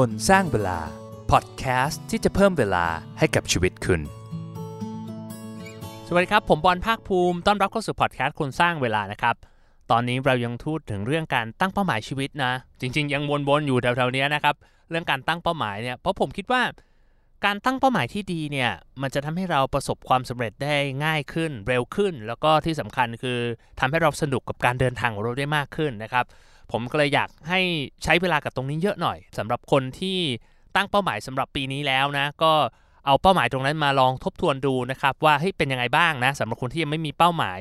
คนสร้างเวลา พอดแคสต์ที่จะเพิ่มเวลาให้กับชีวิตคุณ สวัสดีครับ ผมบอลภาคภูมิ ต้อนรับเข้าสู่พอดแคสต์คนสร้างเวลานะครับ ตอนนี้เรายังพูดถึงเรื่องการตั้งเป้าหมายชีวิตนะ จริง ๆ ยังวนๆอยู่แถวๆเนี้ยนะครับ เรื่องการตั้งเป้าหมายเนี่ย เพราะผมคิดว่าการตั้งเป้าหมายที่ดีเนี่ย มันจะทำให้เราประสบความสำเร็จได้ง่ายขึ้น เร็วขึ้น แล้วก็ที่สำคัญคือทำให้เราสนุกกับการเดินทางของเราได้มากขึ้นนะครับ ผมก็เลยอยากให้ใช้เวลากับตรงนี้เยอะหน่อยสำหรับคนที่ตั้งเป้าหมายสำหรับปีนี้แล้วนะ ก็เอาเป้าหมายตรงนั้นมาลองทบทวนดูนะครับว่าเฮ้ยเป็นยังไงบ้างนะสำหรับคนที่ยังไม่มีเป้าหมาย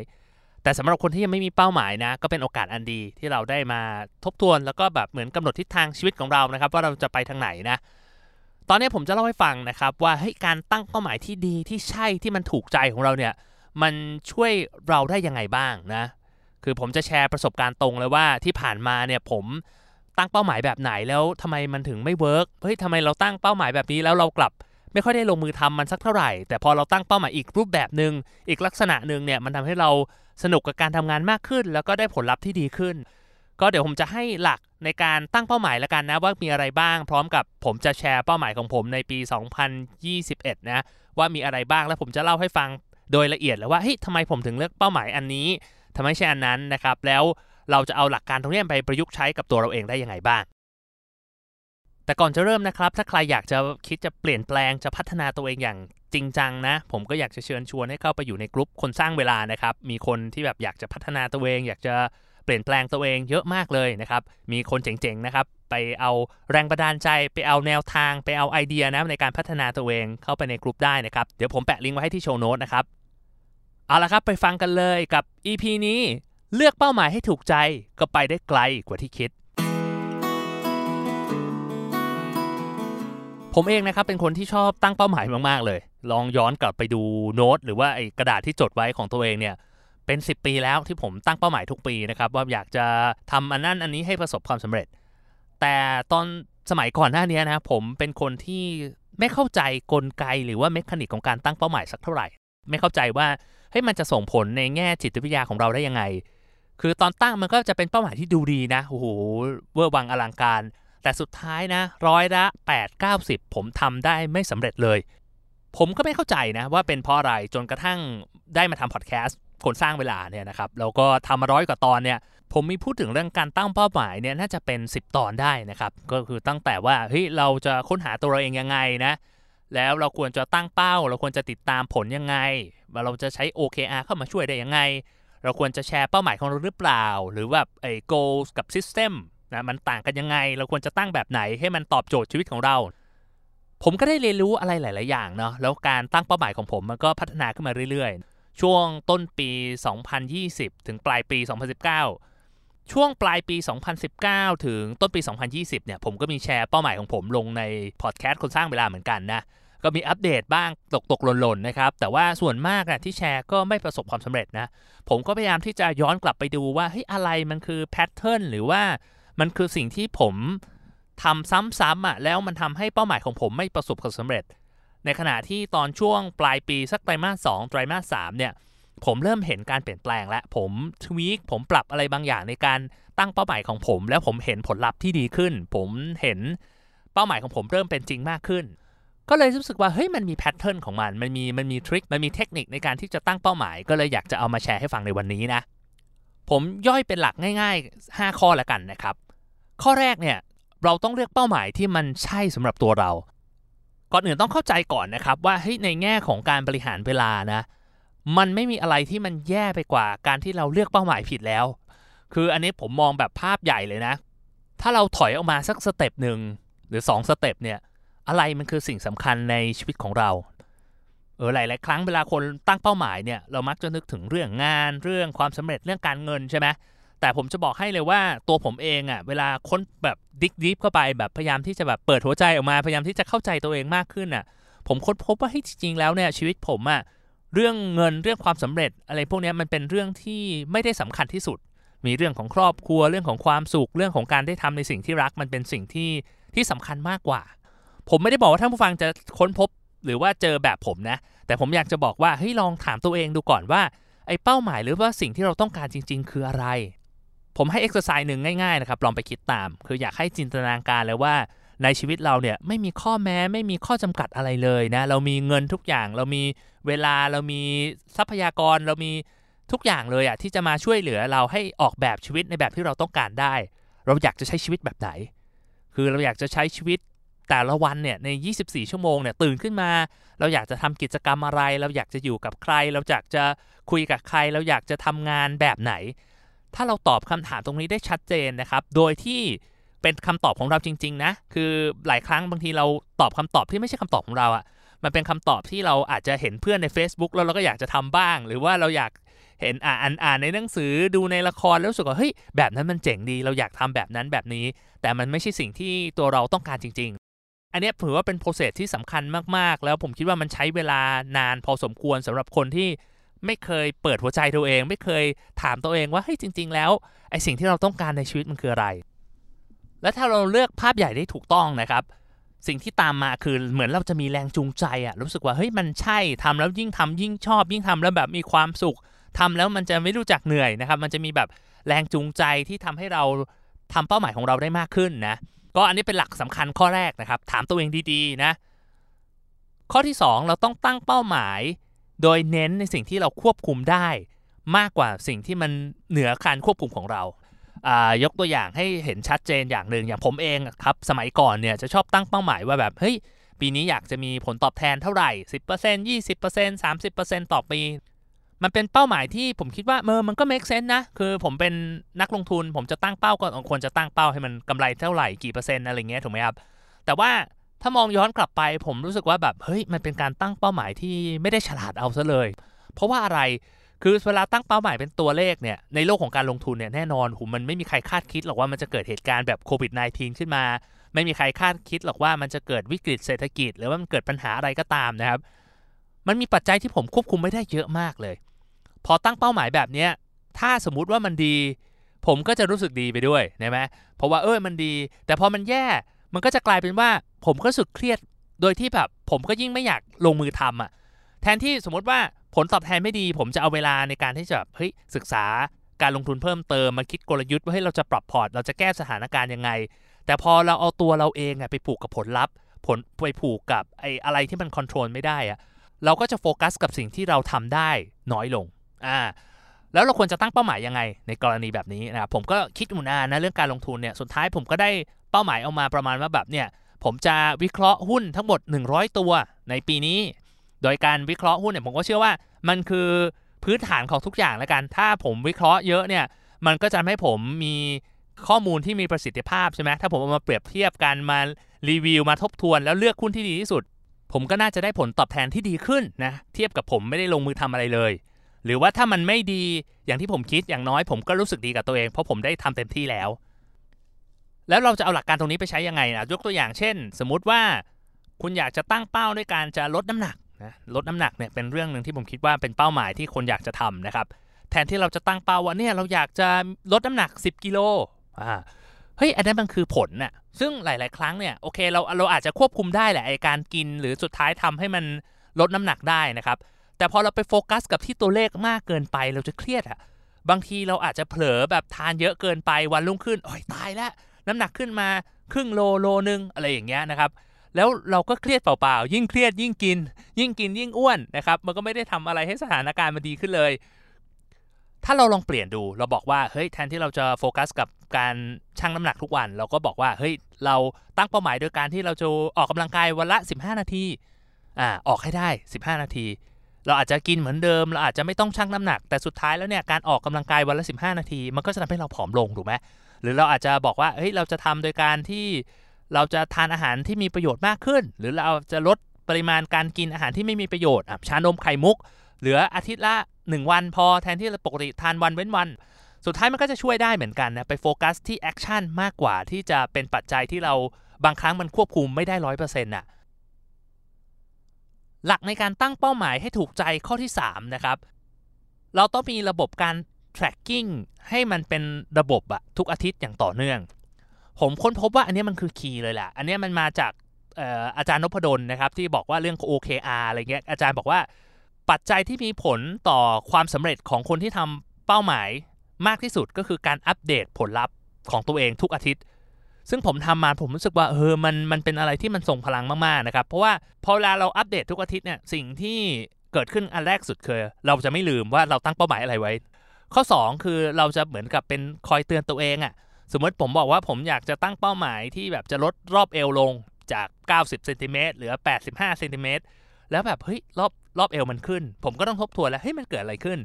แต่สำหรับคนที่ยังไม่มีเป้าหมายนะ ก็เป็นโอกาสอันดีที่เราได้มาทบทวน แล้วก็แบบเหมือนกำหนดทิศทางชีวิตของเรานะครับ ว่าเราจะไปทางไหนนะตอนนี้ผมจะเล่าให้ฟังนะครับว่าเฮ้ยการตั้งเป้าหมายที่ดีที่ใช่ที่มันถูกใจของเราเนี่ยมันช่วยเราได้ยังไงบ้างนะ คือผมจะแชร์ประสบการณ์ตรงเลยว่าที่ผ่านมาเนี่ยผมตั้งเป้าหมายแบบไหนแล้วทำไมมันถึงไม่ work เฮ้ยทำไมเราตั้งเป้าหมายแบบนี้แล้วเรากลับไม่ค่อยได้ลงมือทำมันสักเท่าไหร่ แต่พอเราตั้งเป้าหมายอีกรูปแบบหนึ่งอีกลักษณะหนึ่งเนี่ยมันทำให้เราสนุกกับการทำงานมากขึ้น แล้วก็ได้ผลลัพธ์ที่ดีขึ้น ก็เดี๋ยวผมจะให้หลักในการตั้งเป้าหมายแล้วกันนะว่ามีอะไรบ้าง พร้อมกับผมจะแชร์เป้าหมายของผมในปี 2021 นะว่ามีอะไรบ้างแล้วผมจะเล่าให้ฟังโดยละเอียดเลยว่าเฮ้ยทำไมผมถึงเลือกเป้าหมายอันนี้ ทำไมใช่อันนั้นนะครับ แล้วเราจะเอาหลักการตรงนี้ไปประยุกต์ใช้กับตัวเราเองได้ยังไงบ้าง แต่ก่อนจะเริ่มนะครับ ถ้าใครอยากจะคิดจะเปลี่ยนแปลงจะพัฒนาตัวเองอย่างจริงจังนะ ผมก็อยากจะเชิญชวนให้เข้าไปอยู่ในกลุ่มคนสร้างเวลานะครับ มีคนที่แบบอยากจะพัฒนาตัวเอง อยากจะเปลี่ยนแปลงตัวเองเยอะมากเลยนะครับ มีคนเจ๋งๆนะครับ ไปเอาแรงบันดาลใจ ไปเอาแนวทาง ไปเอาไอเดียนะในการพัฒนาตัวเองเข้าไปในกลุ่มได้นะครับ เดี๋ยวผมแปะลิงก์ไว้ให้ที่โชว์โน้ตนะครับ เอาละครับไปฟังกันเลยกับ EP นี้เลือกเป้าหมายให้ถูกใจก็ไปได้ไกลกว่าที่คิด ผมเองนะครับเป็นคนที่ชอบตั้งเป้าหมายมาก ๆ เลย ลองย้อนกลับไปดูโน้ต หรือว่าไอ้กระดาษที่จดไว้ของตัวเองเนี่ยเป็น 10 ปีแล้วที่ผมตั้งเป้าหมายทุกปีนะครับว่าอยากจะทำอันนั้นอันนี้ให้ประสบความสำเร็จ แต่ตอนสมัยก่อนหน้านี้นะผมเป็นคนที่ไม่เข้าใจกลไกหรือว่าเมคานิกของการตั้งเป้าหมายสักเท่าไหร่ ไม่เข้าใจว่า เฮ้ยมันจะส่งผลในแง่จิตวิทยาของเราได้ยังไง คือตอนตั้งมันก็จะเป็นเป้าหมายที่ดูดีนะโอ้โหเวอร์วังอลังการ แต่สุดท้ายนะร้อยละ8 90 ผมทำได้ไม่สำเร็จเลย ผมก็ไม่เข้าใจนะว่าเป็นเพราะอะไรจนกระทั่งได้มาทำพอดแคสต์คนสร้างเวลาเนี่ยนะครับแล้วก็ทำมาร้อยกว่าตอนเนี่ยผมมีพูดถึงเรื่องการตั้งเป้าหมายเนี่ยน่าจะเป็น 10 ตอนได้นะครับ ก็คือตั้งแต่ว่าเฮ้ยเราจะค้นหาตัวเราเองยังไงนะ แล้วเราควรจะตั้งเป้า เราควรจะติดตามผลยังไง เราจะใช้ OKR เข้ามาช่วยได้ยังไง เราควรจะแชร์เป้าหมายของเราหรือเปล่า หรือว่าไอ้ goals กับ system นะมันต่างกันยังไง เราควรจะตั้งแบบไหนให้มันตอบโจทย์ชีวิตของเรา ผมก็ได้เรียนรู้อะไรหลาย ๆ อย่างเนาะแล้วการตั้งเป้าหมายของผมมันก็พัฒนาขึ้นมาเรื่อย ๆ ช่วงต้นปี 2020 ถึงปลายปี 2019 ช่วงปลายปี 2019 ถึงต้นปี 2020 เนี่ยผมก็มีแชร์เป้าหมายของผมลงในพอดแคสต์คนสร้างเวลาเหมือนกันนะ ก็มีอัปเดตบ้างตกตกหล่นๆนะครับ แต่ว่าส่วนมากนะที่แชร์ก็ไม่ประสบความสำเร็จนะ ผมก็พยายามที่จะย้อนกลับไปดูว่าเฮ้ยอะไรมันคือแพทเทิร์นหรือว่ามันคือสิ่งที่ผมทำซ้ำๆอะแล้วมันทำให้เป้าหมายของผมไม่ประสบความสำเร็จ ในขณะที่ตอนช่วงปลายปีสักไตรมาสสองไตรมาสสามเนี่ย ผมเริ่มเห็นการเปลี่ยนแปลงแล้วผมทวีคผมปรับอะไรบางอย่างในการตั้งเป้าหมายของผม แล้วผมเห็นผลลัพธ์ที่ดีขึ้น ผมเห็นเป้าหมายของผมเริ่มเป็นจริงมากขึ้น ก็เลยรู้สึกว่าเฮ้ยมันมีแพทเทิร์นของมัน มันมีมันมีทริค มันมีเทคนิคในการที่จะตั้งเป้าหมาย ก็เลยอยากจะเอามาแชร์ให้ฟังในวันนี้นะ ผมย่อยเป็นหลักง่าย ๆ 5 ข้อละกันนะครับ ข้อแรกเนี่ยเราต้องเลือกเป้าหมายที่มันใช่สำหรับตัวเรา ก่อนอื่นต้องเข้าใจก่อนนะครับว่าเฮ้ยในแง่ของการบริหารเวลานะ มันไม่มีอะไรที่มันแย่ไปกว่าการที่เราเลือกเป้าหมายผิดแล้ว คืออันนี้ผมมองแบบภาพใหญ่เลยนะ ถ้าเราถอยออกมาสัก step หนึ่งหรือ 2 step เนี่ย อะไรมันคือสิ่งสำคัญในชีวิตของเรา เออหลาย ๆ ครั้งเวลาคนตั้งเป้าหมายเนี่ย เรามักจะนึกถึงเรื่องงานเรื่องความสำเร็จเรื่องการเงินใช่ไหมแต่ผมจะบอกให้เลยว่าตัวผมเองอะ่ะเวลาค้นแบบดิกดิฟเข้าไปแบบพยายามที่จะแบบเปิดหัวใจออกมาพยายามที่จะเข้าใจตัวเองมากขึ้นอะ่ะ ผมค้นพบว่าให้จริงๆแล้วเนี่ยชีวิตผมอะ่ะ เรื่องเงินเรื่องความสำเร็จ อะไรพวกนี้มันเป็นเรื่องที่ไม่ได้สำคัญที่สุด มีเรื่องของครอบครัวเรื่องของความสุขเรื่องของการได้ทำในสิ่งที่รักมันเป็นสิ่งที่ที่สำคัญมากกว่า ผมไม่ได้บอกว่าท่านผู้ฟังจะค้นพบหรือว่าเจอแบบผมนะ แต่ผมอยากจะบอกว่าเฮ้ยลองถามตัวเองดูก่อนว่าไอ้เป้าหมายหรือว่าสิ่งที่เราต้องการจริง ๆ คืออะไร ผมให้เอ็กซ์ไซส์หนึ่งง่ายๆนะครับลองไปคิดตาม คืออยากให้จินตนาการเลยว่า ในชีวิตเราเนี่ยไม่มีข้อแม้ไม่มีข้อจำกัดอะไรเลยนะเรามีเงินทุกอย่าง เรามีเวลาเรามีทรัพยากรเรามีทุกอย่างเลยอะที่จะมาช่วยเหลือเราให้ออกแบบชีวิตในแบบที่เราต้องการได้ เราอยากจะใช้ชีวิตแบบไหน คือเราอยากจะใช้ชีวิตแต่ละวันเนี่ยใน 24 ชั่วโมงเนี่ยตื่นขึ้นมา เราอยากจะทำกิจกรรมอะไร เราอยากจะอยู่กับใคร เราอยากจะคุยกับใคร เราอยากจะทำงานแบบไหน ถ้าเราตอบคำถามตรงนี้ได้ชัดเจนนะครับ โดยที่ เป็นคำตอบของเราจริง ๆ นะ คือหลายครั้งบางทีเราตอบคำตอบที่ไม่ใช่คำตอบของเราอะมันเป็นคำตอบที่เราอาจจะเห็นเพื่อนใน Facebook แล้วเราก็อยากจะทำบ้าง หรือว่าเราอยากเห็นอ่านอ่านในหนังสือดูในละครแล้วรู้สึกว่าเฮ้ยแบบนั้นมันเจ๋งดี เราอยากทำแบบนั้นแบบนี้ แต่มันไม่ใช่สิ่งที่ตัวเราต้องการจริง ๆ อันนี้ถือว่าเป็นโปรเซสที่สำคัญมากๆ แล้วผมคิดว่ามันใช้เวลานานพอสมควรสำหรับคนที่ไม่เคยเปิดหัวใจตัวเอง ไม่เคยถามตัวเองว่าเฮ้ยจริง ๆ แล้วไอสิ่งที่เราต้องการในชีวิตมันคืออะไร และถ้าเราเลือกภาพใหญ่ได้ถูกต้องนะครับ สิ่งที่ตามมาคือเหมือนเราจะมีแรงจูงใจอะรู้สึกว่าเฮ้ยมันใช่ทำแล้วยิ่งทำยิ่งชอบ ยิ่งทำแล้วแบบมีความสุขทำแล้วมันจะไม่รู้จักเหนื่อยนะครับ มันจะมีแบบแรงจูงใจที่ทำให้เราทำเป้าหมายของเราได้มากขึ้นนะก็อันนี้เป็นหลักสำคัญข้อแรกนะครับ ถามตัวเองดีๆนะข้อที่ 2 เราต้องตั้งเป้าหมาย โดยเน้นในสิ่งที่เราควบคุมได้ มากกว่าสิ่งที่มันเหนือการควบคุมของเรา ยกตัวอย่างให้เห็นชัดเจนอย่างหนึ่งอย่างผมเองครับสมัยก่อนเนี่ยจะชอบตั้งเป้าหมายว่าแบบเฮ้ยปีนี้อยากจะมีผลตอบแทนเท่าไหร่ 10% 20% 30%ต่อปี มันเป็นเป้าหมายที่ผมคิดว่าเมอมันก็ make sense นะ คือผมเป็นนักลงทุน ผมจะตั้งเป้าก็ควรจะตั้งเป้าให้มันกำไรเท่าไหร่กี่เปอร์เซ็นต์อะไรเงี้ยถูกไหมครับ แต่ว่าถ้ามองย้อนกลับไป ผมรู้สึกว่าแบบเฮ้ยมันเป็นการตั้งเป้าหมายที่ไม่ได้ฉลาดเอาซะเลย เพราะว่าอะไร คือเวลาตั้งเป้าหมายเป็นตัวเลขเนี่ยในโลกของการลงทุนเนี่ยแน่นอนหูมันไม่มีใครคาดคิดหรอกว่ามันจะเกิดเหตุการณ์แบบโควิด -19 ขึ้นมา ไม่มีใครคาดคิดหรอกว่ามันจะเกิดวิกฤตเศรษฐกิจ หรือว่ามันเกิดปัญหาอะไรก็ตามนะครับ มันมีปัจจัยที่ผมควบคุมไม่ได้เยอะมากเลย พอตั้งเป้าหมายแบบเนี้ยถ้าสมมุติว่ามันดี ผมก็จะรู้สึกดีไปด้วยนะไหมเพราะว่าเออมันดี แต่พอมันแย่มันก็จะกลายเป็นว่าผมก็สึกเครียดโดยที่แบบผมก็ยิ่งไม่อยากลงมือทำอะแทนที่สมมติว่า ผลตอบแทนไม่ดี ผมจะเอาเวลาในการที่จะเฮ้ยศึกษาการลงทุนเพิ่มเติมมาคิดกลยุทธ์ว่าให้เราจะปรับพอร์ต เราจะแก้สถานการณ์ยังไง แต่พอเราเอาตัวเราเองไปผูกกับผลลัพธ์ ผลไปผูกกับไอ้อะไรที่มันคอนโทรลไม่ได้อะเราก็จะโฟกัสกับสิ่งที่เราทำได้น้อยลงอ่าแล้วเราควรจะตั้งเป้าหมายยังไง ในกรณีแบบนี้นะครับผมก็คิดอยู่นานนะเรื่องการลงทุนเนี่ยสุดท้ายผมก็ได้เป้าหมายออกมาประมาณว่าแบบเนี่ยผมจะวิเคราะห์หุ้นทั้งหมด 100 ตัวในปีนี้ โดยการวิเคราะห์หุ้นเนี่ยผมก็เชื่อว่ามันคือพื้นฐานของทุกอย่างแล้วกัน ถ้าผมวิเคราะห์เยอะเนี่ยมันก็จะทำให้ผมมีข้อมูลที่มีประสิทธิภาพใช่ไหมถ้าผมเอามาเปรียบเทียบกันมารีวิวมาทบทวน แล้วเลือกหุ้นที่ดีที่สุด ผมก็น่าจะได้ผลตอบแทนที่ดีขึ้นนะเทียบกับผมไม่ได้ลงมือทำอะไรเลย หรือว่าถ้ามันไม่ดีอย่างที่ผมคิดอย่างน้อยผมก็รู้สึกดีกับตัวเอง เพราะผมได้ทำเต็มที่แล้ว แล้วเราจะเอาหลักการตรงนี้ไปใช้ยังไงนะยกตัวอย่างเช่น สมมุติว่า คุณอยากจะตั้งเป้าด้วยการจะลดน้ำหนัก นะลดน้ำหนักเนี่ยเป็นเรื่องหนึ่งที่ผมคิดว่าเป็นเป้าหมายที่คนอยากจะทำนะครับ แทนที่เราจะตั้งเป้าว่าเนี่ยเราอยากจะลดน้ำหนัก 10กิโลอ่าเฮ้ยอันนั้นมันคือผลน่ะซึ่งหลาย ๆ ครั้งเนี่ยโอเคเราเราอาจจะควบคุมได้แหละไอการกินหรือสุดท้ายทำให้มันลดน้ำหนักได้นะครับ แต่พอเราไปโฟกัสกับที่ตัวเลขมากเกินไปเราจะเครียดอะบางทีเราอาจจะเผลอแบบทานเยอะเกินไปวันรุ่งขึ้นโอ้ยตายแล้วน้ำหนักขึ้นมาครึ่งโลโลนึงอะไรอย่างเงี้ยนะครับ แล้วเราก็เครียดเปล่าๆ ยิ่งเครียดยิ่งกิน ยิ่งกินยิ่งอ้วนนะครับ มันก็ไม่ได้ทำอะไรให้สถานการณ์มันดีขึ้นเลย ถ้าเราลองเปลี่ยนดู เราบอกว่า เฮ้ย แทนที่เราจะโฟกัสกับการชั่งน้ำหนักทุกวัน เราก็บอกว่า เฮ้ย เราตั้งเป้าหมายโดยการที่เราจะออกกำลังกายวันละ 15 นาที อ่า ออกให้ได้ 15 นาที เราอาจจะกินเหมือนเดิม เราอาจจะไม่ต้องชั่งน้ำหนัก แต่สุดท้ายแล้วเนี่ยการออกกำลังกายวันละ 15 นาที มันก็จะทำให้เราผอมลงถูกไหมหรือเราอาจจะบอกว่า เฮ้ย เราจะทำโดยการที่ เราจะทานอาหารที่มีประโยชน์มากขึ้น หรือเราจะลดปริมาณการกินอาหารที่ไม่มีประโยชน์ชานมไข่มุก เหลืออาทิตย์ละ 1 วันพอแทนที่เราปกติทานวันเว้นวัน สุดท้ายมันก็จะช่วยได้เหมือนกันนะไปโฟกัสที่ action มากกว่าที่จะเป็นปัจจัยที่เราบางครั้งมันควบคุมไม่ได้ร้อยเปอร์เซ็นต์น่ะหลักในการตั้งเป้าหมายให้ถูกใจข้อที่ 3 นะครับ เราต้องมีระบบการ tracking ให้มันเป็นระบบอะทุกอาทิตย์อย่างต่อเนื่อง ผมค้นพบว่าอันนี้มันคือ key เลยแหละ อันนี้มันมาจากอาจารย์นพดลนะครับที่บอกว่าเรื่อง OKR อะไรเงี้ยอาจารย์บอกว่าปัจจัยที่มีผลต่อความสำเร็จของคนที่ทำเป้าหมายมากที่สุดก็คือการอัปเดตผลลัพธ์ของตัวเองทุกอาทิตย์ ซึ่งผมทำมาผมรู้สึกว่าเออมันมันเป็นอะไรที่มันส่งพลังมากๆนะครับ เพราะว่าพอเวลาเราอัปเดตทุกอาทิตย์เนี่ยสิ่งที่เกิดขึ้นอันแรกสุดคือเราจะไม่ลืมว่าเราตั้งเป้าหมายอะไรไว้ ข้อ 2 คือเราจะเหมือนกับเป็นคอยเตือนตัวเองอะ่ะ สมมติผมบอกว่าผมอยากจะตั้งเป้าหมายที่แบบจะลดรอบเอวลงจาก 90เซนติเมตรเหลือ 85เซนติเมตรแล้วแบบเฮ้ยรอบรอบเอวมันขึ้น ผมก็ต้องทบทวนแล้วเฮ้ยมันเกิดอะไรขึ้น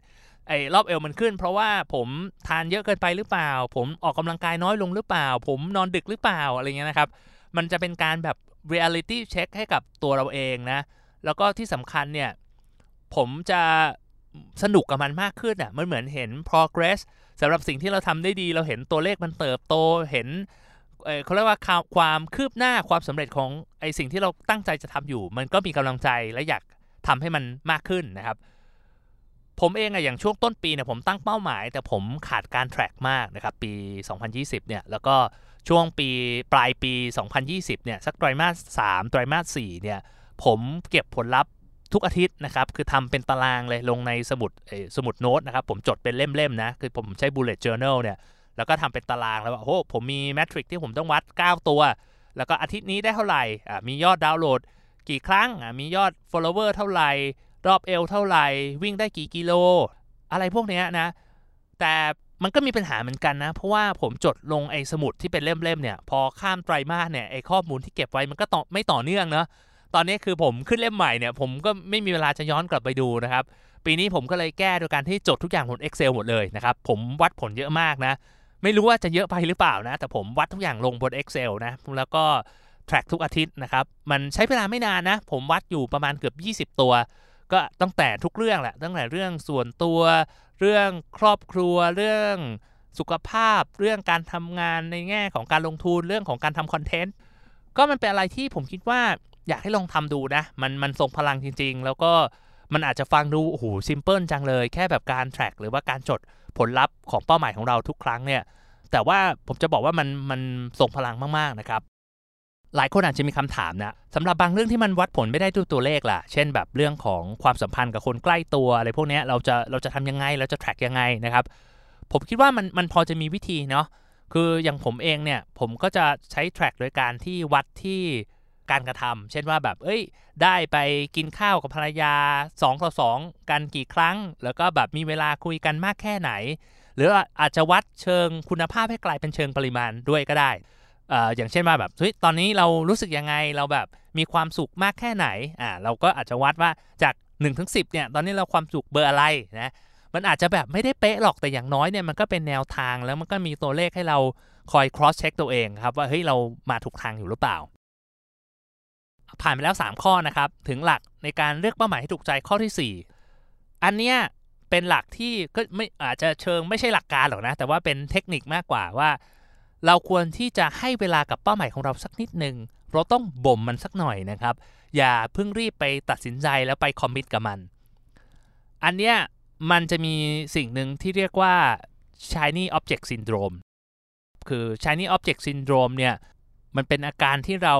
ไอ้รอบเอวมันขึ้น เพราะว่าผมทานเยอะเกินไปหรือเปล่า ผมออกกำลังกายน้อยลงหรือเปล่า ผมนอนดึกหรือเปล่าอะไรเงี้ยนะครับ มันจะเป็นการแบบ reality check ให้กับตัวเราเองนะ แล้วก็ที่สำคัญเนี่ย ผมจะสนุกกับมันมากขึ้นอะมันเหมือนเห็น progress สำหรับสิ่งที่เราทำได้ดีเราเห็นตัวเลขมันเติบโตเห็นเเขาเรียกว่าความคืบหน้าความสำเร็จของไอสิ่งที่เราตั้งใจจะทำอยู่ มันก็มีกำลังใจและอยากทำให้มันมากขึ้นนะครับผมเองอะอย่างช่วงต้นปีเนี่ยผมตั้งเป้าหมาย แต่ผมขาดการ track มากนะครับปี 2020 เนี่ยแล้วก็ช่วงปีปลายปี 2020 เนี่ยสักไตรมาส3ไตรมาส4เนี่ยผมเก็บผลลัพธ์ ทุกอาทิตย์นะครับคือทำเป็นตารางเลยลงในสมุดสมุดโน้ตนะครับผมจดเป็นเล่มๆนะคือผมใช้ bullet journal เนี่ยแล้วก็ทำเป็นตารางแล้วว่าโอ้ผมมีแมทริกที่ผมต้องวัด 9 ตัว แล้วก็อาทิตย์นี้ได้เท่าไหร่มียอดดาวน์โหลด กี่ครั้งมียอด follower เท่าไหร่รอบเอวเท่าไหร่ วิ่งได้กี่กิโล อะไรพวกเนี้ยนะ แต่มันก็มีปัญหาเหมือนกันนะ เพราะว่าผมจดลงไอ้สมุดที่เป็นเล่มๆเนี่ย พอข้ามไตรมาสเนี่ยไอ้ข้อมูลที่เก็บไว้มันก็ต่อไม่ต่อเนื่องเนาะ ตอนนี้คือผมขึ้นเล่มใหม่เนี่ยผมก็ไม่มีเวลาจะย้อนกลับไปดูนะครับ ปีนี้ผมก็เลยแก้โดยการที่จดทุกอย่างบน Excel หมดเลยนะครับ ผมวัดผลเยอะมากนะ ไม่รู้ว่าจะเยอะไปหรือเปล่านะ แต่ผมวัดทุกอย่างลงบน Excel นะ แล้วก็ track ทุกอาทิตย์นะครับ มันใช้เวลาไม่นานนะ ผมวัดอยู่ประมาณเกือบ 20 ตัว ก็ตั้งแต่ทุกเรื่องแหละ ตั้งแต่เรื่องส่วนตัว เรื่องครอบครัว เรื่องสุขภาพ เรื่องการทำงานในแง่ของการลงทุน เรื่องของการทำคอนเทนต์ ก็มันเป็นอะไรที่ผมคิดว่า อยากให้ลองทำดูนะ มันมันส่งพลังจริง ๆ แล้วก็มันอาจจะฟังดูโอ้โหซิมเพิลจังเลย แค่แบบการ track หรือว่าการจดผลลัพธ์ของเป้าหมายของเราทุกครั้งเนี่ย แต่ว่าผมจะบอกว่ามันมันส่งพลังมากๆนะครับ หลายคนอาจจะมีคำถามนะสำหรับบางเรื่องที่มันวัดผลไม่ได้ด้วยตัวเลขล่ะ เช่นแบบเรื่องของความสัมพันธ์กับคนใกล้ตัวอะไรพวกนี้เราจะเราจะทำยังไงเราจะ track ยังไงนะครับ ผมคิดว่ามันมันพอจะมีวิธีเนาะคืออย่างผมเองเนี่ยผมก็จะใช้ track โดยการที่วัดที่ การกระทำเช่นว่าแบบ เอ้ย ได้ไปกินข้าวกับภรรยา2ต่อ2กันกี่ครั้ง แล้วก็แบบมีเวลาคุยกันมากแค่ไหน หรืออาจจะวัดเชิงคุณภาพให้กลายเป็นเชิงปริมาณด้วยก็ได้อย่างเช่นว่าแบบเฮ้ยตอนนี้เรารู้สึกยังไงเราแบบมีความสุขมากแค่ไหนอ่าเราก็อาจจะวัดว่าจาก1นถึงสิเนี่ยตอนนี้เราความสุขเบอร์อะไรนะมันอาจจะแบบไม่ได้เป๊ะหรอกแต่อย่างน้อยเนี่ยมันก็เป็นแนวทางแล้วมันก็มีตัวเลขให้เราคอย cross check ตัวเองครับว่าเฮ้ยเรามาถูกทางอยู่หรือเปล่า ผ่านไปแล้ว 3 ข้อนะครับ ถึงหลักในการเลือกเป้าหมายให้ถูกใจข้อที่ 4 อันเนี้ยเป็นหลักที่ก็ไม่อาจจะเชิงไม่ใช่หลักการหรอกนะ แต่ว่าเป็นเทคนิคมากกว่าว่า เราควรที่จะให้เวลากับเป้าหมายของเราสักนิดหนึ่งเราต้องบ่มมันสักหน่อยนะครับ อย่าเพิ่งรีบไปตัดสินใจแล้วไปคอมมิตกับมัน อันเนี้ยมันจะมีสิ่งหนึ่งที่เรียกว่า shiny object syndrome คือ shiny object syndrome เนี่ย มันเป็นอาการที่เรา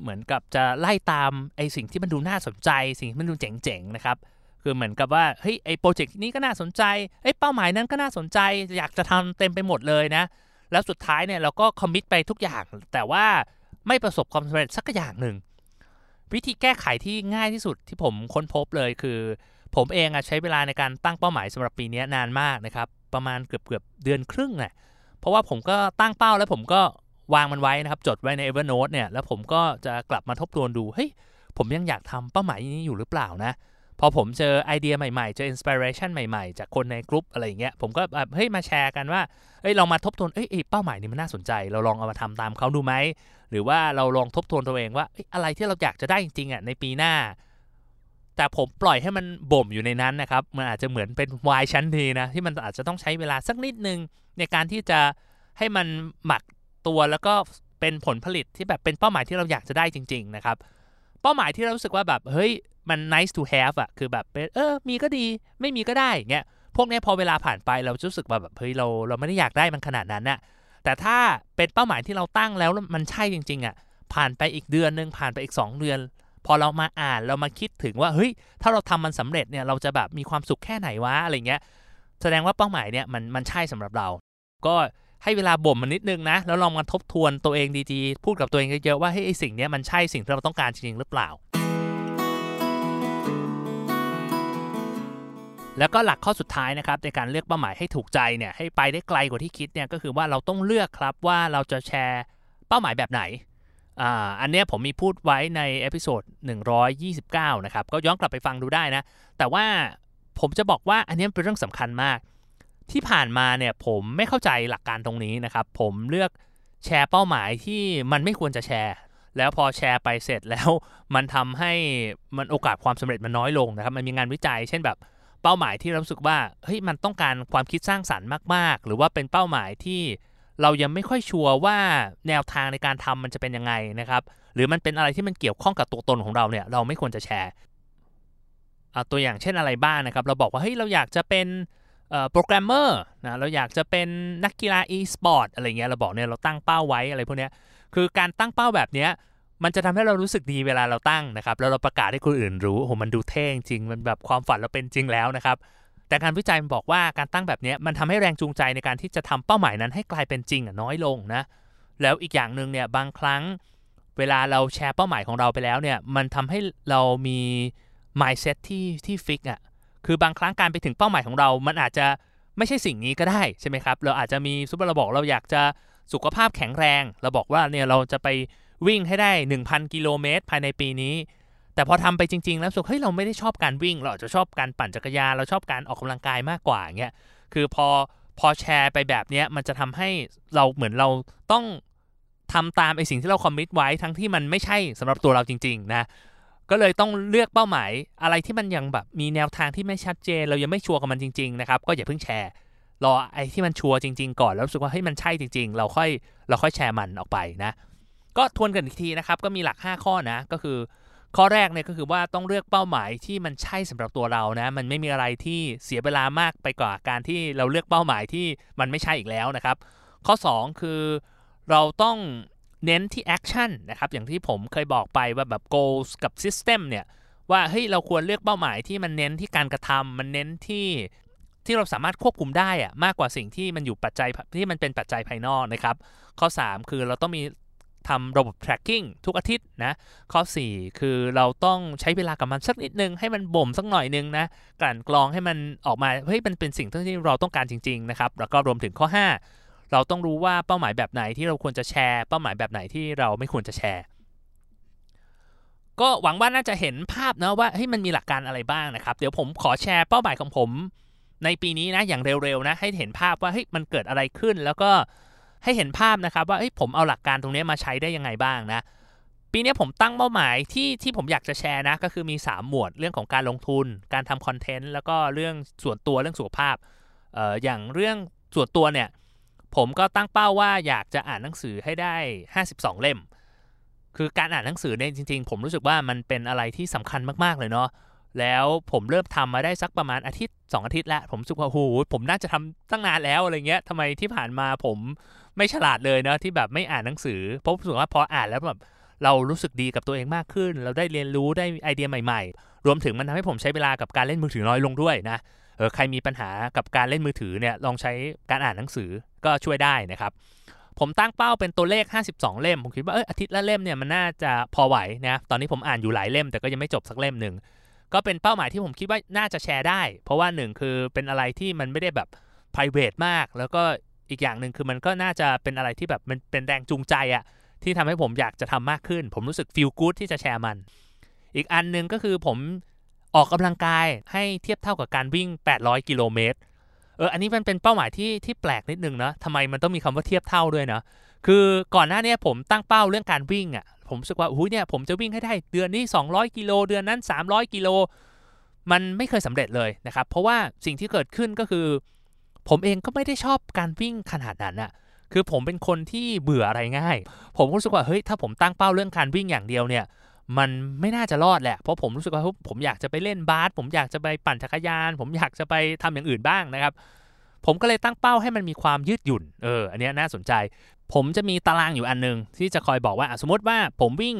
เหมือนกับจะไล่ตามไอสิ่งที่มันดูน่าสนใจ สิ่งที่มันดูเจ๋งๆนะครับคือเหมือนกับว่าเฮ้ยไอโปรเจกต์นี้ก็น่าสนใจไอเป้าหมายนั้นก็น่าสนใจ อยากจะทำเต็มไปหมดเลยนะ แล้วสุดท้ายเนี่ยเราก็คอมมิตไปทุกอย่าง แต่ว่าไม่ประสบความสำเร็จสักอย่างหนึ่งวิธีแก้ไขที่ง่ายที่สุดที่ผมค้นพบเลยคือ ผมเองอะใช้เวลาในการตั้งเป้าหมายสำหรับปีนี้นานมากนะครับประมาณเกือบเกือบเดือนครึ่งน่ะเพราะว่าผมก็ตั้งเป้าแล้วผมก็ วางมันไว้นะครับ จดไว้ใน Evernote เนี่ย แล้วผมก็จะกลับมาทบทวนดู เฮ้ย ผมยังอยากทำเป้าหมายนี้อยู่หรือเปล่านะ พอผมเจอไอเดียใหม่ๆ เจอ inspiration ใหม่ๆ จากคนในกลุ่มอะไรอย่างเงี้ย ผมก็แบบ เฮ้ย มาแชร์กันว่า เฮ้ย ลองมาทบทวน เอ้ย เป้าหมายนี้มันน่าสนใจ เราลองเอามาทำตามเขาดูไหม หรือว่าเราลองทบทวนตัวเองว่าอะไรที่เราอยากจะได้จริงๆอะในปีหน้าแต่ผมปล่อยให้มันบ่มอยู่ในนั้นนะครับ มันอาจจะเหมือนเป็นวายชั้นดีนะ ที่มันอาจจะต้องใช้เวลาสักนิดนึงในการที่จะให้มันหมัก ตัวแล้วก็เป็นผลผลิตที่แบบเป็นเป้าหมายที่เราอยากจะได้จริง ๆ นะครับ เป้าหมายที่เรารู้สึกว่าแบบเฮ้ยมัน nice to have อะคือแบบเเออมีก็ดีไม่มีก็ได้เงี้ยพวกนี้พอเวลาผ่านไปเรารู้สึกแบบเฮ้ยเราเราไม่ได้อยากได้มันขนาดนั้นอะแต่ถ้าเป็นเป้าหมายที่เราตั้งแล้วมันใช่จริง ๆอะผ่านไปอีกเดือนหนึ่งผ่านไปอีก 2 เดือน พอเรามาอ่านเรามาคิดถึงว่าเฮ้ยถ้าเราทำมันสำเร็จเนี่ยเราจะแบบมีความสุขแค่ไหนวะอะไรเงี้ยแสดงว่าเป้าหมายเนี่ยมันมันใช่สำหรับเรา ก็ ให้เวลาบ่มมันนิดนึงนะ แล้วลองมาทบทวนตัวเองดีๆ พูดกับตัวเองเยอะๆว่าเฮ้ยไอสิ่งนี้มันใช่สิ่งที่เราต้องการจริงๆหรือเปล่า แล้วก็หลักข้อสุดท้ายนะครับในการเลือกเป้าหมายให้ถูกใจเนี่ยให้ไปได้ไกลกว่าที่คิดเนี่ยก็คือว่าเราต้องเลือกครับว่าเราจะแชร์เป้าหมายแบบไหนอ่าอันนี้ผมมีพูดไว้ใน episode 129 นะครับ ก็ย้อนกลับไปฟังดูได้นะ แต่ว่าผมจะบอกว่าอันนี้เป็นเรื่องสำคัญมาก ที่ผ่านมาเนี่ยผมไม่เข้าใจหลักการตรงนี้นะครับ ผมเลือกแชร์เป้าหมายที่มันไม่ควรจะแชร์ แล้วพอแชร์ไปเสร็จแล้ว มันทำให้มันโอกาสความสำเร็จมันน้อยลงนะครับ มันมีงานวิจัย เช่นแบบเป้าหมายที่เรารู้สึกว่าเฮ้ยมันต้องการความคิดสร้างสรรค์มาก ๆ หรือว่าเป็นเป้าหมายที่เรายังไม่ค่อยชัวร์ว่าแนวทางในการทำมันจะเป็นยังไงนะครับ หรือมันเป็นอะไรที่มันเกี่ยวข้องกับตัวตนของเราเนี่ยเราไม่ควรจะแชร์เอาตัวอย่างเช่นอะไรบ้างนะครับ เราบอกว่าเฮ้ยเราอยากจะเป็น โปรแกรมเมอร์นะเราอยากจะเป็นนักกีฬา e-sport อะไรเงี้ยเราบอกเนี่ยเราตั้งเป้าไว้อะไรพวกเนี้ยคือการตั้งเป้าแบบเนี้ยมันจะทำให้เรารู้สึกดีเวลาเราตั้งนะครับแล้วเราประกาศให้คนอื่นรู้โหมันดูเท่จริงมันแบบความฝันเราเป็นจริงแล้วนะครับ แต่การวิจัยมันบอกว่าการตั้งแบบนี้มันทำให้แรงจูงใจในการที่จะทำเป้าหมายนั้นให้กลายเป็นจริงน้อยลงนะแล้วอีกอย่างหนึ่งเนี่ยบางครั้งเวลาเราแชร์เป้าหมายของเราไปแล้วเนี่ยมันทำให้เรามี mindset ที่ที่ฟิกอะ คือบางครั้งการไปถึงเป้าหมายของเรา มันอาจจะไม่ใช่สิ่งนี้ก็ได้ใช่ไหมครับ เราอาจจะมีซุปเปอร์เราบอกเราอยากจะสุขภาพแข็งแรง เราบอกว่าเนี่ยเราจะไปวิ่งให้ได้ 1,000 กิโลเมตรภายในปีนี้ แต่พอทำไปจริง ๆ แล้วสุดเฮ้ยเราไม่ได้ชอบการวิ่ง เราอาจจะชอบการปั่นจักรยานเราชอบการออกกำลังกายมากกว่าเงี้ย คือพอพอแชร์ไปแบบเนี้ยมันจะทำให้เราเหมือนเราต้องทำตามไอสิ่งที่เราคอมมิตไว้ทั้งที่มันไม่ใช่สำหรับตัวเราจริง ๆ นะ ก็เลยต้องเลือกเป้าหมาย อะไรที่มันยังแบบมีแนวทางที่ไม่ชัดเจน เรายังไม่ชัวร์กับมันจริงๆนะครับก็อย่าเพิ่งแชร์รอไอ้ที่มันชัวร์จริง ๆ ก่อนแล้วรู้สึกว่าเฮ้ยมันใช่จริง ๆ เราค่อยเราค่อยแชร์มันออกไปนะก็ทวนกันอีกทีนะครับก็มีหลัก 5 ข้อนะก็คือ ข้อแรกเนี่ยก็คือว่าต้องเลือกเป้าหมายที่มันใช่สำหรับตัวเรานะ มันไม่มีอะไรที่เสียเวลามากไปกว่าการที่เราเลือกเป้าหมายที่มันไม่ใช่อีกแล้วนะครับ ข้อ 2 คือเราต้อง เน้นที่ action นะครับอย่างที่ผมเคยบอกไปว่าแบบ goals กับ system เนี่ยว่าเฮ้ยเราควรเลือกเป้าหมายที่มันเน้นที่การกระทำมันเน้นที่ที่เราสามารถควบคุมได้อะมากกว่าสิ่งที่มันอยู่ปัจจัยที่มันเป็นปัจจัยภายนอกนะครับ ข้อ 3 คือเราต้องมีทำระบบ tracking ทุกอาทิตย์นะ ข้อ 4 คือเราต้องใช้เวลากับมันสักนิดนึง ให้มันบ่มสักหน่อยนึงนะ กลั่นกรองให้มันออกมา เฮ้ย มันเป็นสิ่งที่เราต้องการจริง ๆ นะครับ แล้วก็รวมถึงข้อ 5 เราต้องรู้ว่าเป้าหมายแบบไหนที่เราควรจะแชร์ เป้าหมายแบบไหนที่เราไม่ควรจะแชร์ ก็หวังว่าน่าจะเห็นภาพนะว่าเฮ้ยมันมีหลักการอะไรบ้างนะครับ เดี๋ยวผมขอแชร์เป้าหมายของผม ในปีนี้นะอย่างเร็วๆนะให้เห็นภาพว่าเฮ้ยมันเกิดอะไรขึ้น แล้วก็ให้เห็นภาพนะครับว่าเฮ้ยผมเอาหลักการตรงนี้มาใช้ได้ยังไงบ้างนะปีนี้ผมตั้งเป้าหมายที่ที่ผมอยากจะแชร์นะ ก็คือมี 3 หมวดเรื่องของการลงทุน การทำคอนเทนต์แล้วก็เรื่องส่วนตัวเรื่องสุขภาพอออย่างเรื่องส่วนตัวเนี่ย ผมก็ตั้งเป้าว่าอยากจะอ่านหนังสือให้ได้ 52 เล่ม คือการอ่านหนังสือเนี่ยจริง ๆ ผมรู้สึกว่ามันเป็นอะไรที่สำคัญมากๆเลยเนาะแล้วผมเริ่มทำมาได้สักประมาณอาทิตย์ 2 อาทิตย์แล้ว ผมสึกว่าโอ้โหผมน่าจะทำตั้งนานแล้วอะไรเงี้ยทำไมที่ผ่านมาผมไม่ฉลาดเลยเนาะที่แบบไม่อ่านหนังสือเพราะรู้สึกว่าพออ่านแล้วแบบเรารู้สึกดีกับตัวเองมากขึ้น เราได้เรียนรู้ได้ไอเดียใหม่ๆ รวมถึงมันทำให้ผมใช้เวลากับการเล่นมือถือน้อยลงด้วยนะเออใครมีปัญหากับการเล่นมือถือเนี่ยลองใช้การอ่านหนังสือ ก็ช่วยได้นะครับผมตั้งเป้าเป็นตัวเลข 52 เล่ม ผมคิดว่าเอออาทิตย์ละเล่มเนี่ยมันน่าจะพอไหวนะตอนนี้ผมอ่านอยู่หลายเล่มแต่ก็ยังไม่จบสักเล่มหนึ่งก็เป็นเป้าหมายที่ผมคิดว่าน่าจะแชร์ได้ เพราะว่าหนึ่งคือเป็นอะไรที่มันไม่ได้แบบ p r i v a t มาก แล้วก็อีกอย่างหนึ่งคือมันก็น่าจะเป็นอะไรที่แบบมันเป็นแรงจูงใจอะที่ทำให้ผมอยากจะทำมากขึ้น ผมรู้สึก feel good ที่จะแชร์มัน อีกอันหนึ่งก็คือผมออกกำลังกายให้เทียบเท่ากับการวิ่ง 800 กิโลเมตร เอออันนี้มันเป็นเป้าหมายที่ที่แปลกนิดนึงนะทำไมมันต้องมีคำว่าเทียบเท่าด้วยนะคือก่อนหน้านี้ผมตั้งเป้าเรื่องการวิ่งอะ่ะผมรู้สึกว่าอุ้ยเนี่ยผมจะวิ่งให้ได้เดือนนี้ 200 กิโลเดือนนั้น 300 กิโล มันไม่เคยสำเร็จเลยนะครับ เพราะว่าสิ่งที่เกิดขึ้นก็คือ ผมเองก็ไม่ได้ชอบการวิ่งขนาดนั้นอะคือผมเป็นคนที่เบื่ออะไรง่าย ผมรู้สึกว่าเฮ้ยถ้าผมตั้งเป้าเรื่องการวิ่งอย่างเดียวเนี่ย มันไม่น่าจะรอดแหละ เพราะผมรู้สึกว่าผมอยากจะไปเล่นบาสผมอยากจะไปปั่นจักรยาน ผมอยากจะไปทำอย่างอื่นบ้างนะครับ ผมก็เลยตั้งเป้าให้มันมีความยืดหยุ่น เออ อันนี้น่าสนใจ ผมจะมีตารางอยู่อันนึง ที่จะคอยบอกว่า สมมติว่าผมวิ่ง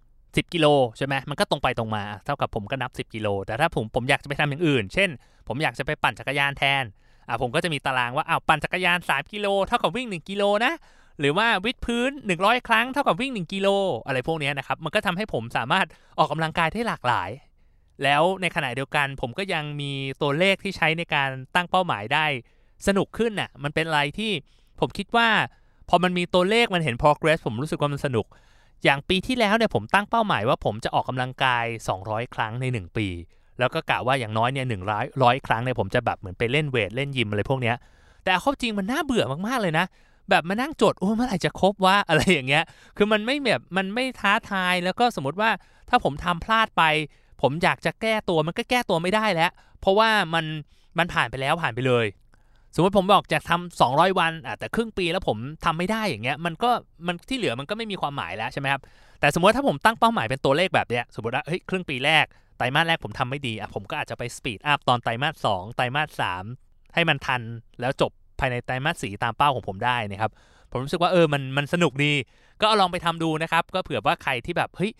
10 กิโลใช่ไหมมันก็ตรงไปตรงมา เท่ากับผมก็นับ 10 กิโล แต่ถ้าผมผมอยากจะไปทำอย่างอื่น เช่น ผมอยากจะไปปั่นจักรยานแทน อะผมก็จะมีตารางว่าอ้าวปั่นจักรยาน 3 กิโล เท่ากับวิ่ง 1 กิโลนะ หรือว่าวิดพื้น 100 ครั้งเท่ากับวิ่ง 1 กิโล อะไรพวกนี้นะครับ มันก็ทำให้ผมสามารถออกกำลังกายได้หลากหลาย แล้วในขณะเดียวกันผมก็ยังมีตัวเลขที่ใช้ในการตั้งเป้าหมายได้สนุกขึ้นน่ะ มันเป็นอะไรที่ผมคิดว่า พอมันมีตัวเลขมันเห็น progress ผมรู้สึกว่ามันสนุก อย่างปีที่แล้วเนี่ยผมตั้งเป้าหมายว่าผมจะออกกำลังกาย 200 ครั้งใน 1 ปี แล้วก็กะว่าอย่างน้อยเนี่ยหนึ่งร้อยร้อยครั้งเนี่ยผมจะแบบเหมือนไปเล่นเวทเล่นยิมอะไรพวกเนี้ยแต่เอาเข้าจริงมันน่าเบื่อมากๆเลยนะ แบบมานั่งจดโอ้เมื่อไหร่จะครบว่าอะไรอย่างเงี้ย คือมันไม่แบบมันไม่ท้าทายแล้วก็สมมติว่าถ้าผมทำพลาดไป ผมอยากจะแก้ตัวมันก็แก้ตัวไม่ได้แล้ว เพราะว่ามันมันผ่านไปแล้วผ่านไปเลย สมมติผมบอกจะทำ200 วันอะแต่ครึ่งปีแล้วผมทำไม่ได้อย่างเงี้ยมันก็มันที่เหลือมันก็ไม่มีความหมายแล้วใช่ไหมครับแต่สมมติถ้าผมตั้งเป้าหมายเป็นตัวเลขแบบเนี้ยสมมติว่าเฮ้ยครึ่งปีแรกไตรมาสแรกผมทำไม่ดีอะผมก็อาจจะไป speed up ตอนไตรมาสสองไตรมาสสามให้มันทันแล้วจบ ภายในไตรมาสสี่ตามเป้าของผมได้นะครับผมรู้สึกว่าเออมันมันสนุกดี ก็เอาลองไปทำดูนะครับ ก็เผื่อว่าใครที่แบบเฮ้ย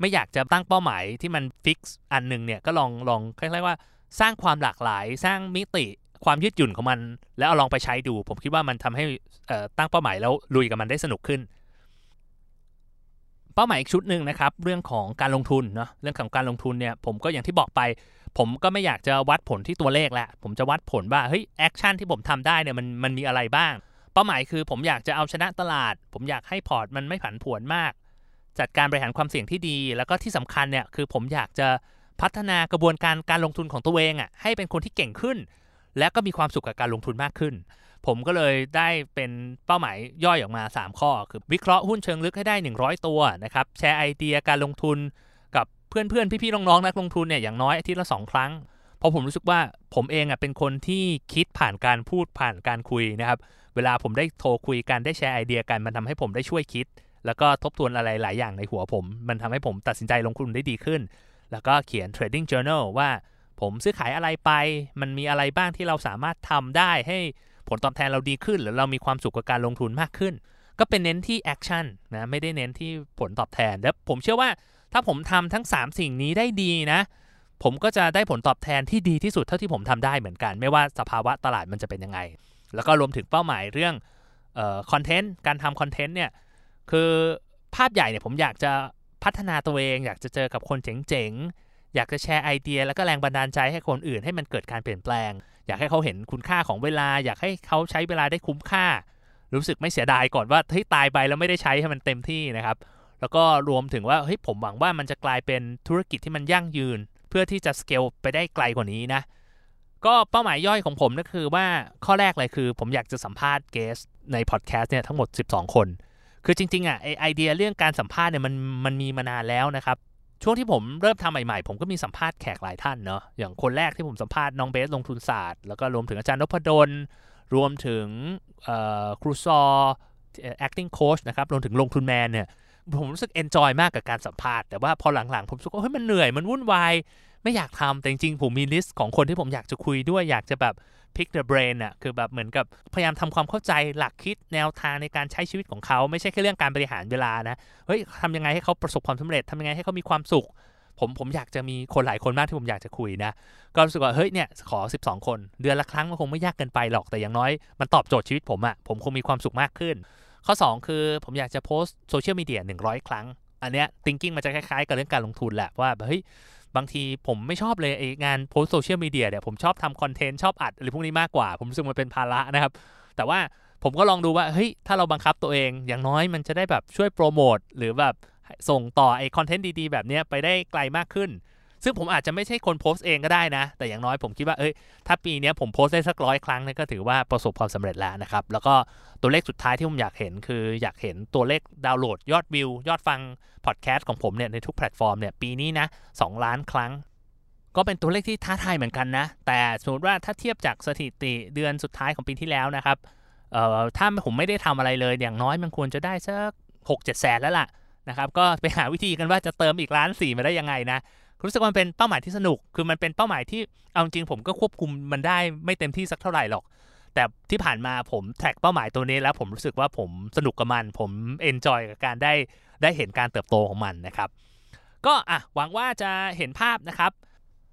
ไม่อยากจะตั้งเป้าหมายที่มัน fix อันหนึ่งเนี่ยก็ลองลองคล้ายๆว่า สร้างความหลากหลายสร้างมิติความยืดหยุ่นของมัน แล้วเอาลองไปใช้ดู ผมคิดว่ามันทำให้ตั้งเป้าหมายแล้วลุยกับมันได้สนุกขึ้น เป้าหมายอีกชุดหนึ่งนะครับ เรื่องของการลงทุนเนาะเรื่องของการลงทุนเนี่ยผมก็อย่างที่บอกไป ผมก็ไม่อยากจะวัดผลที่ตัวเลขแหละผมจะวัดผลว่าเฮ้ย action ที่ผมทำได้เนี่ยมันมันมีอะไรบ้าง เป้าหมายคือผมอยากจะเอาชนะตลาด ผมอยากให้พอร์ตมันไม่ผันผวนมาก จัดการบริหารความเสี่ยงที่ดี แล้วก็ที่สำคัญเนี่ยคือผมอยากจะพัฒนากระบวนการการลงทุนของตัวเองอะให้เป็นคนที่เก่งขึ้น และก็มีความสุขกับการลงทุนมากขึ้น ผมก็เลยได้เป็นเป้าหมายย่อยออกมา 3 ข้อ คือวิเคราะห์หุ้นเชิงลึกให้ได้ 100 ตัวนะครับแชร์ไอเดียการลงทุน กับเพื่อนๆพี่ๆน้องๆนักลงทุนเนี่ยอย่างน้อยอาทิตย์ละ2ครั้งเพราะผมรู้สึกว่าผมเองอะเป็นคนที่คิดผ่านการพูดผ่านการคุยนะครับ เวลาผมได้โทรคุยกันได้แชร์ไอเดียกันมันทำให้ผมได้ช่วยคิด แล้วก็ทบทวนอะไรหลายอย่างในหัวผม มันทำให้ผมตัดสินใจลงทุนได้ดีขึ้น แล้วก็เขียน trading journal ว่าผมซื้อขายอะไรไป มันมีอะไรบ้างที่เราสามารถทำได้ให้ผลตอบแทนเราดีขึ้น หรือเรามีความสุขกับการลงทุนมากขึ้น ก็เป็นเน้นที่ action นะไม่ได้เน้นที่ผลตอบแทน และผมเชื่อว่า ถ้าผมทำทั้ง 3 สิ่งนี้ได้ดีนะ ผมก็จะได้ผลตอบแทนที่ดีที่สุดเท่าที่ผมทำได้เหมือนกัน ไม่ว่าสภาวะตลาดมันจะเป็นยังไง แล้วก็รวมถึงเป้าหมายเรื่องคอนเทนต์การทำคอนเทนต์เนี่ยคือภาพใหญ่เนี่ยผมอยากจะพัฒนาตัวเอง อยากจะเจอกับคนเจ๋งๆ อยากจะแชร์ไอเดีย แล้วก็แรงบันดาลใจให้คนอื่นให้มันเกิดการเปลี่ยนแปลง อยากให้เขาเห็นคุณค่าของเวลา อยากให้เขาใช้เวลาได้คุ้มค่า รู้สึกไม่เสียดายก่อนว่าเฮ้ยตายไปแล้วไม่ได้ใช้ให้มันเต็มที่นะครับ แล้วก็รวมถึงว่าเฮ้ยผมหวังว่ามันจะกลายเป็นธุรกิจที่มันยั่งยืน เพื่อที่จะสเกลไปได้ไกลกว่านี้นะ ก็เป้าหมายย่อยของผมก็คือว่าข้อแรกเลยคือ ผมอยากจะสัมภาษณ์เกสในพอดแคสต์เนี่ยทั้งหมด 12 คน คือจริงๆอะไอไอเดียเรื่องการสัมภาษณ์เนี่ยมันมันมีมานานแล้วนะครับช่วงที่ผมเริ่มทำใหม่ๆ ผมก็มีสัมภาษณ์แขกหลายท่านเนาะอย่างคนแรกที่ผมสัมภาษณ์น้องเบสลงทุนศาสตร์ แล้วก็รวมถึงอาจารย์นพดล รวมถึงครูซอ acting coach นะครับ รวมถึงลงทุนแมนเนี่ย ผมรู้สึก enjoy มากกับการสัมภาษณ์แต่ว่าพอหลังๆผมรู้สึกว่าเฮ้ยมันเหนื่อยมันวุ่นวายไม่อยากทำแต่จริงๆผมมี list ของคนที่ผมอยากจะคุยด้วยอยากจะแบบ pick the brain อะคือแบบเหมือนกับพยายามทำความเข้าใจหลักคิดแนวทางในการใช้ชีวิตของเขา ไม่ใช่แค่เรื่องการบริหารเวลานะเฮ้ยทำยังไงให้เขาประสบความสำเร็จทำยังไงให้เขามีความสุข ผมผมอยากจะมีคนหลายคนมากที่ผมอยากจะคุยนะ ก็รู้สึกว่าเฮ้ยเนี่ยขอ 12 คน เดือนละครั้งมันคงไม่ยากเกินไปหรอกแต่อย่างน้อยมันตอบโจทย์ชีวิตผมอะผมคงมีความสุขมากขึ้น ข้อ 2 คือผมอยากจะโพสโซเชียลมีเดีย100 ครั้ง อันเนี้ย thinking มันจะคล้ายๆ กับเรื่องการลงทุนแหละว่าเฮ้ยบางทีผมไม่ชอบเลยไองานโพสโซเชียลมีเดียเนี่ยผมชอบทำคอนเทนต์ชอบอัดอะไรพวกนี้มากกว่า ผมรู้สึกมันเป็นภาระนะครับ แต่ว่าผมก็ลองดูว่าเฮ้ยถ้าเราบังคับตัวเอง อย่างน้อยมันจะได้แบบช่วยโปรโมทหรือแบบส่งต่อไอคอนเทนต์ดีๆ แบบเนี้ยไปได้ไกลมากขึ้น ซึ่งผมอาจจะไม่ใช่คนโพสต์เองก็ได้นะ แต่อย่างน้อยผมคิดว่าเอ้ยถ้าปีนี้ผมโพสต์ได้สักร้อยครั้งนี่ก็ถือว่าประสบความสำเร็จแล้วนะครับ แล้วก็ตัวเลขสุดท้ายที่ผมอยากเห็น คืออยากเห็นตัวเลขดาวน์โหลดยอดวิว ยอดฟังพอดแคสต์ของผมเนี่ยในทุกแพลตฟอร์มเนี่ยปีนี้นะ2ล้านครั้ง ก็เป็นตัวเลขที่ท้าทายเหมือนกันนะ แต่สมมติว่าถ้าเทียบจากสถิติเดือนสุดท้ายของปีที่แล้วนะครับเอ่อถ้าผมไม่ได้ทำอะไรเลย อย่างน้อยมันควรจะได้สักหกเจ็ดแสนแล้วล่ะนะครับก็ไปหาวิธีกันว่าจะเติมอีกล้านสี่มาได้ยังไงนะ รู้สึกว่ามันเป็นเป้าหมายที่สนุก คือมันเป็นเป้าหมายที่เอาจริงผมก็ควบคุมมันได้ไม่เต็มที่สักเท่าไหร่หรอก แต่ที่ผ่านมาผม track เป้าหมายตัวนี้แล้วผมรู้สึกว่าผมสนุกกับมัน ผม enjoy กับการได้ได้เห็นการเติบโตของมันนะครับ ก็อะหวังว่าจะเห็นภาพนะครับ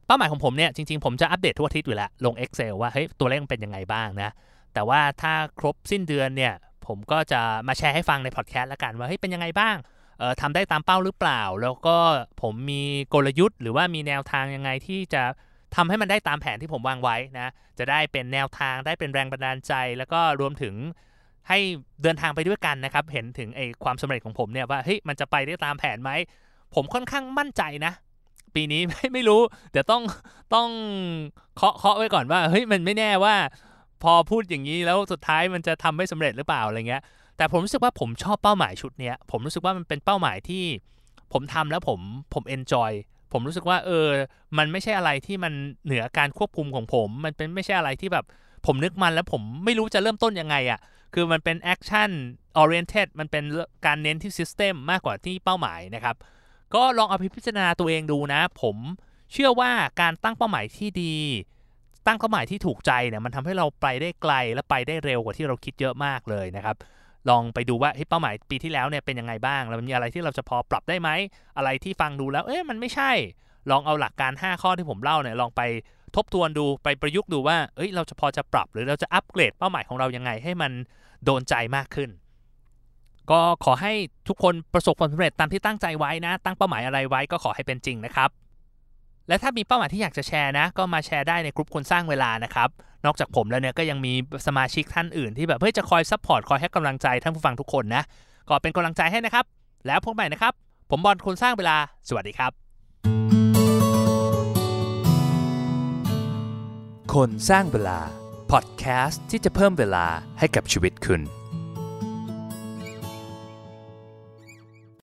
เป้าหมายของผมเนี่ยจริงๆ ผมจะอัปเดตทุกอาทิตย์อยู่แล้วลง Excel ว่าเฮ้ยตัวเลขมันเป็นยังไงบ้างนะ แต่ว่าถ้าครบสิ้นเดือนเนี่ยผมก็จะมาแชร์ให้ฟังในพอดแคสต์ล้วกันว่าเฮ้ยเป็นยังไงบ้าง ทำได้ตามเป้าหรือเปล่า แล้วก็ผมมีกลยุทธ์ หรือว่ามีแนวทางยังไงที่จะทำให้มันได้ตามแผนที่ผมวางไว้นะ จะได้เป็นแนวทางได้เป็นแรงบันดาลใจ แล้วก็รวมถึงให้เดินทางไปด้วยกันนะครับ เห็นถึงไอ้ความสำเร็จของผมเนี่ยว่าเฮ้ยมันจะไปได้ตามแผนไหม ผมค่อนข้างมั่นใจนะ ปีนี้ไม่ไม่รู้เดี๋ยวต้องต้องเคาะเคาะไว้ก่อนว่าเฮ้ยมันไม่แน่ว่า พอพูดอย่างนี้แล้วสุดท้ายมันจะทำไม่สำเร็จหรือเปล่าอะไรเงี้ย แต่ผมรู้สึกว่าผมชอบเป้าหมายชุดเนี้ย ผมรู้สึกว่ามันเป็นเป้าหมายที่ผมทำแล้วผมผม enjoy ผมรู้สึกว่าเออ มันไม่ใช่อะไรที่มันเหนือการควบคุมของผม มันเป็นไม่ใช่อะไรที่แบบผมนึกมันแล้วผมไม่รู้จะเริ่มต้นยังไงอะ่ะ คือมันเป็น action oriented มันเป็นการเน้นที่ system มากกว่าที่เป้าหมายนะครับ ก็ลองเอาไปพิจารณาตัวเองดูนะ ผมเชื่อว่าการตั้งเป้าหมายที่ดี ตั้งเป้าหมายที่ถูกใจเนี่ยมันทำให้เราไปได้ไกลและไปได้เร็วกว่าที่เราคิดเยอะมากเลยนะครับ ลองไปดูว่าเป้าหมายปีที่แล้วเนี่ยเป็นยังไงบ้างแล้วมันมีอะไรที่เราจะพอปรับได้ไหมอะไรที่ฟังดูแล้วเอ๊ะมันไม่ใช่ ลองเอาหลักการ 5 ข้อที่ผมเล่าเนี่ยลองไปทบทวนดูไปประยุกต์ดูว่าเอ้ยเราจะพอจะปรับหรือเราจะอัปเกรดเป้าหมายของเรายังไงให้มันโดนใจมากขึ้น ก็ขอให้ทุกคนประสบความสำเร็จตามที่ตั้งใจไว้นะ ตั้งเป้าหมายอะไรไว้ก็ขอให้เป็นจริงนะครับ และถ้ามีเป้าหมายที่อยากจะแชร์นะ ก็มาแชร์ได้ในกลุ่มคนสร้างเวลานะครับ นอกจากผมแล้วเนี่ยก็ยังมีสมาชิกท่านอื่นที่แบบเฮ้ยจะคอย support คอยให้กำลังใจท่านผู้ฟังทุกคนนะก็เป็นกำลังใจให้นะครับ แล้วพบใหม่นะครับ ผมบอลคนสร้างเวลา สวัสดีครับ คนสร้างเวลาพอดแคสต์ที่จะเพิ่มเวลาให้กับชีวิตคุณ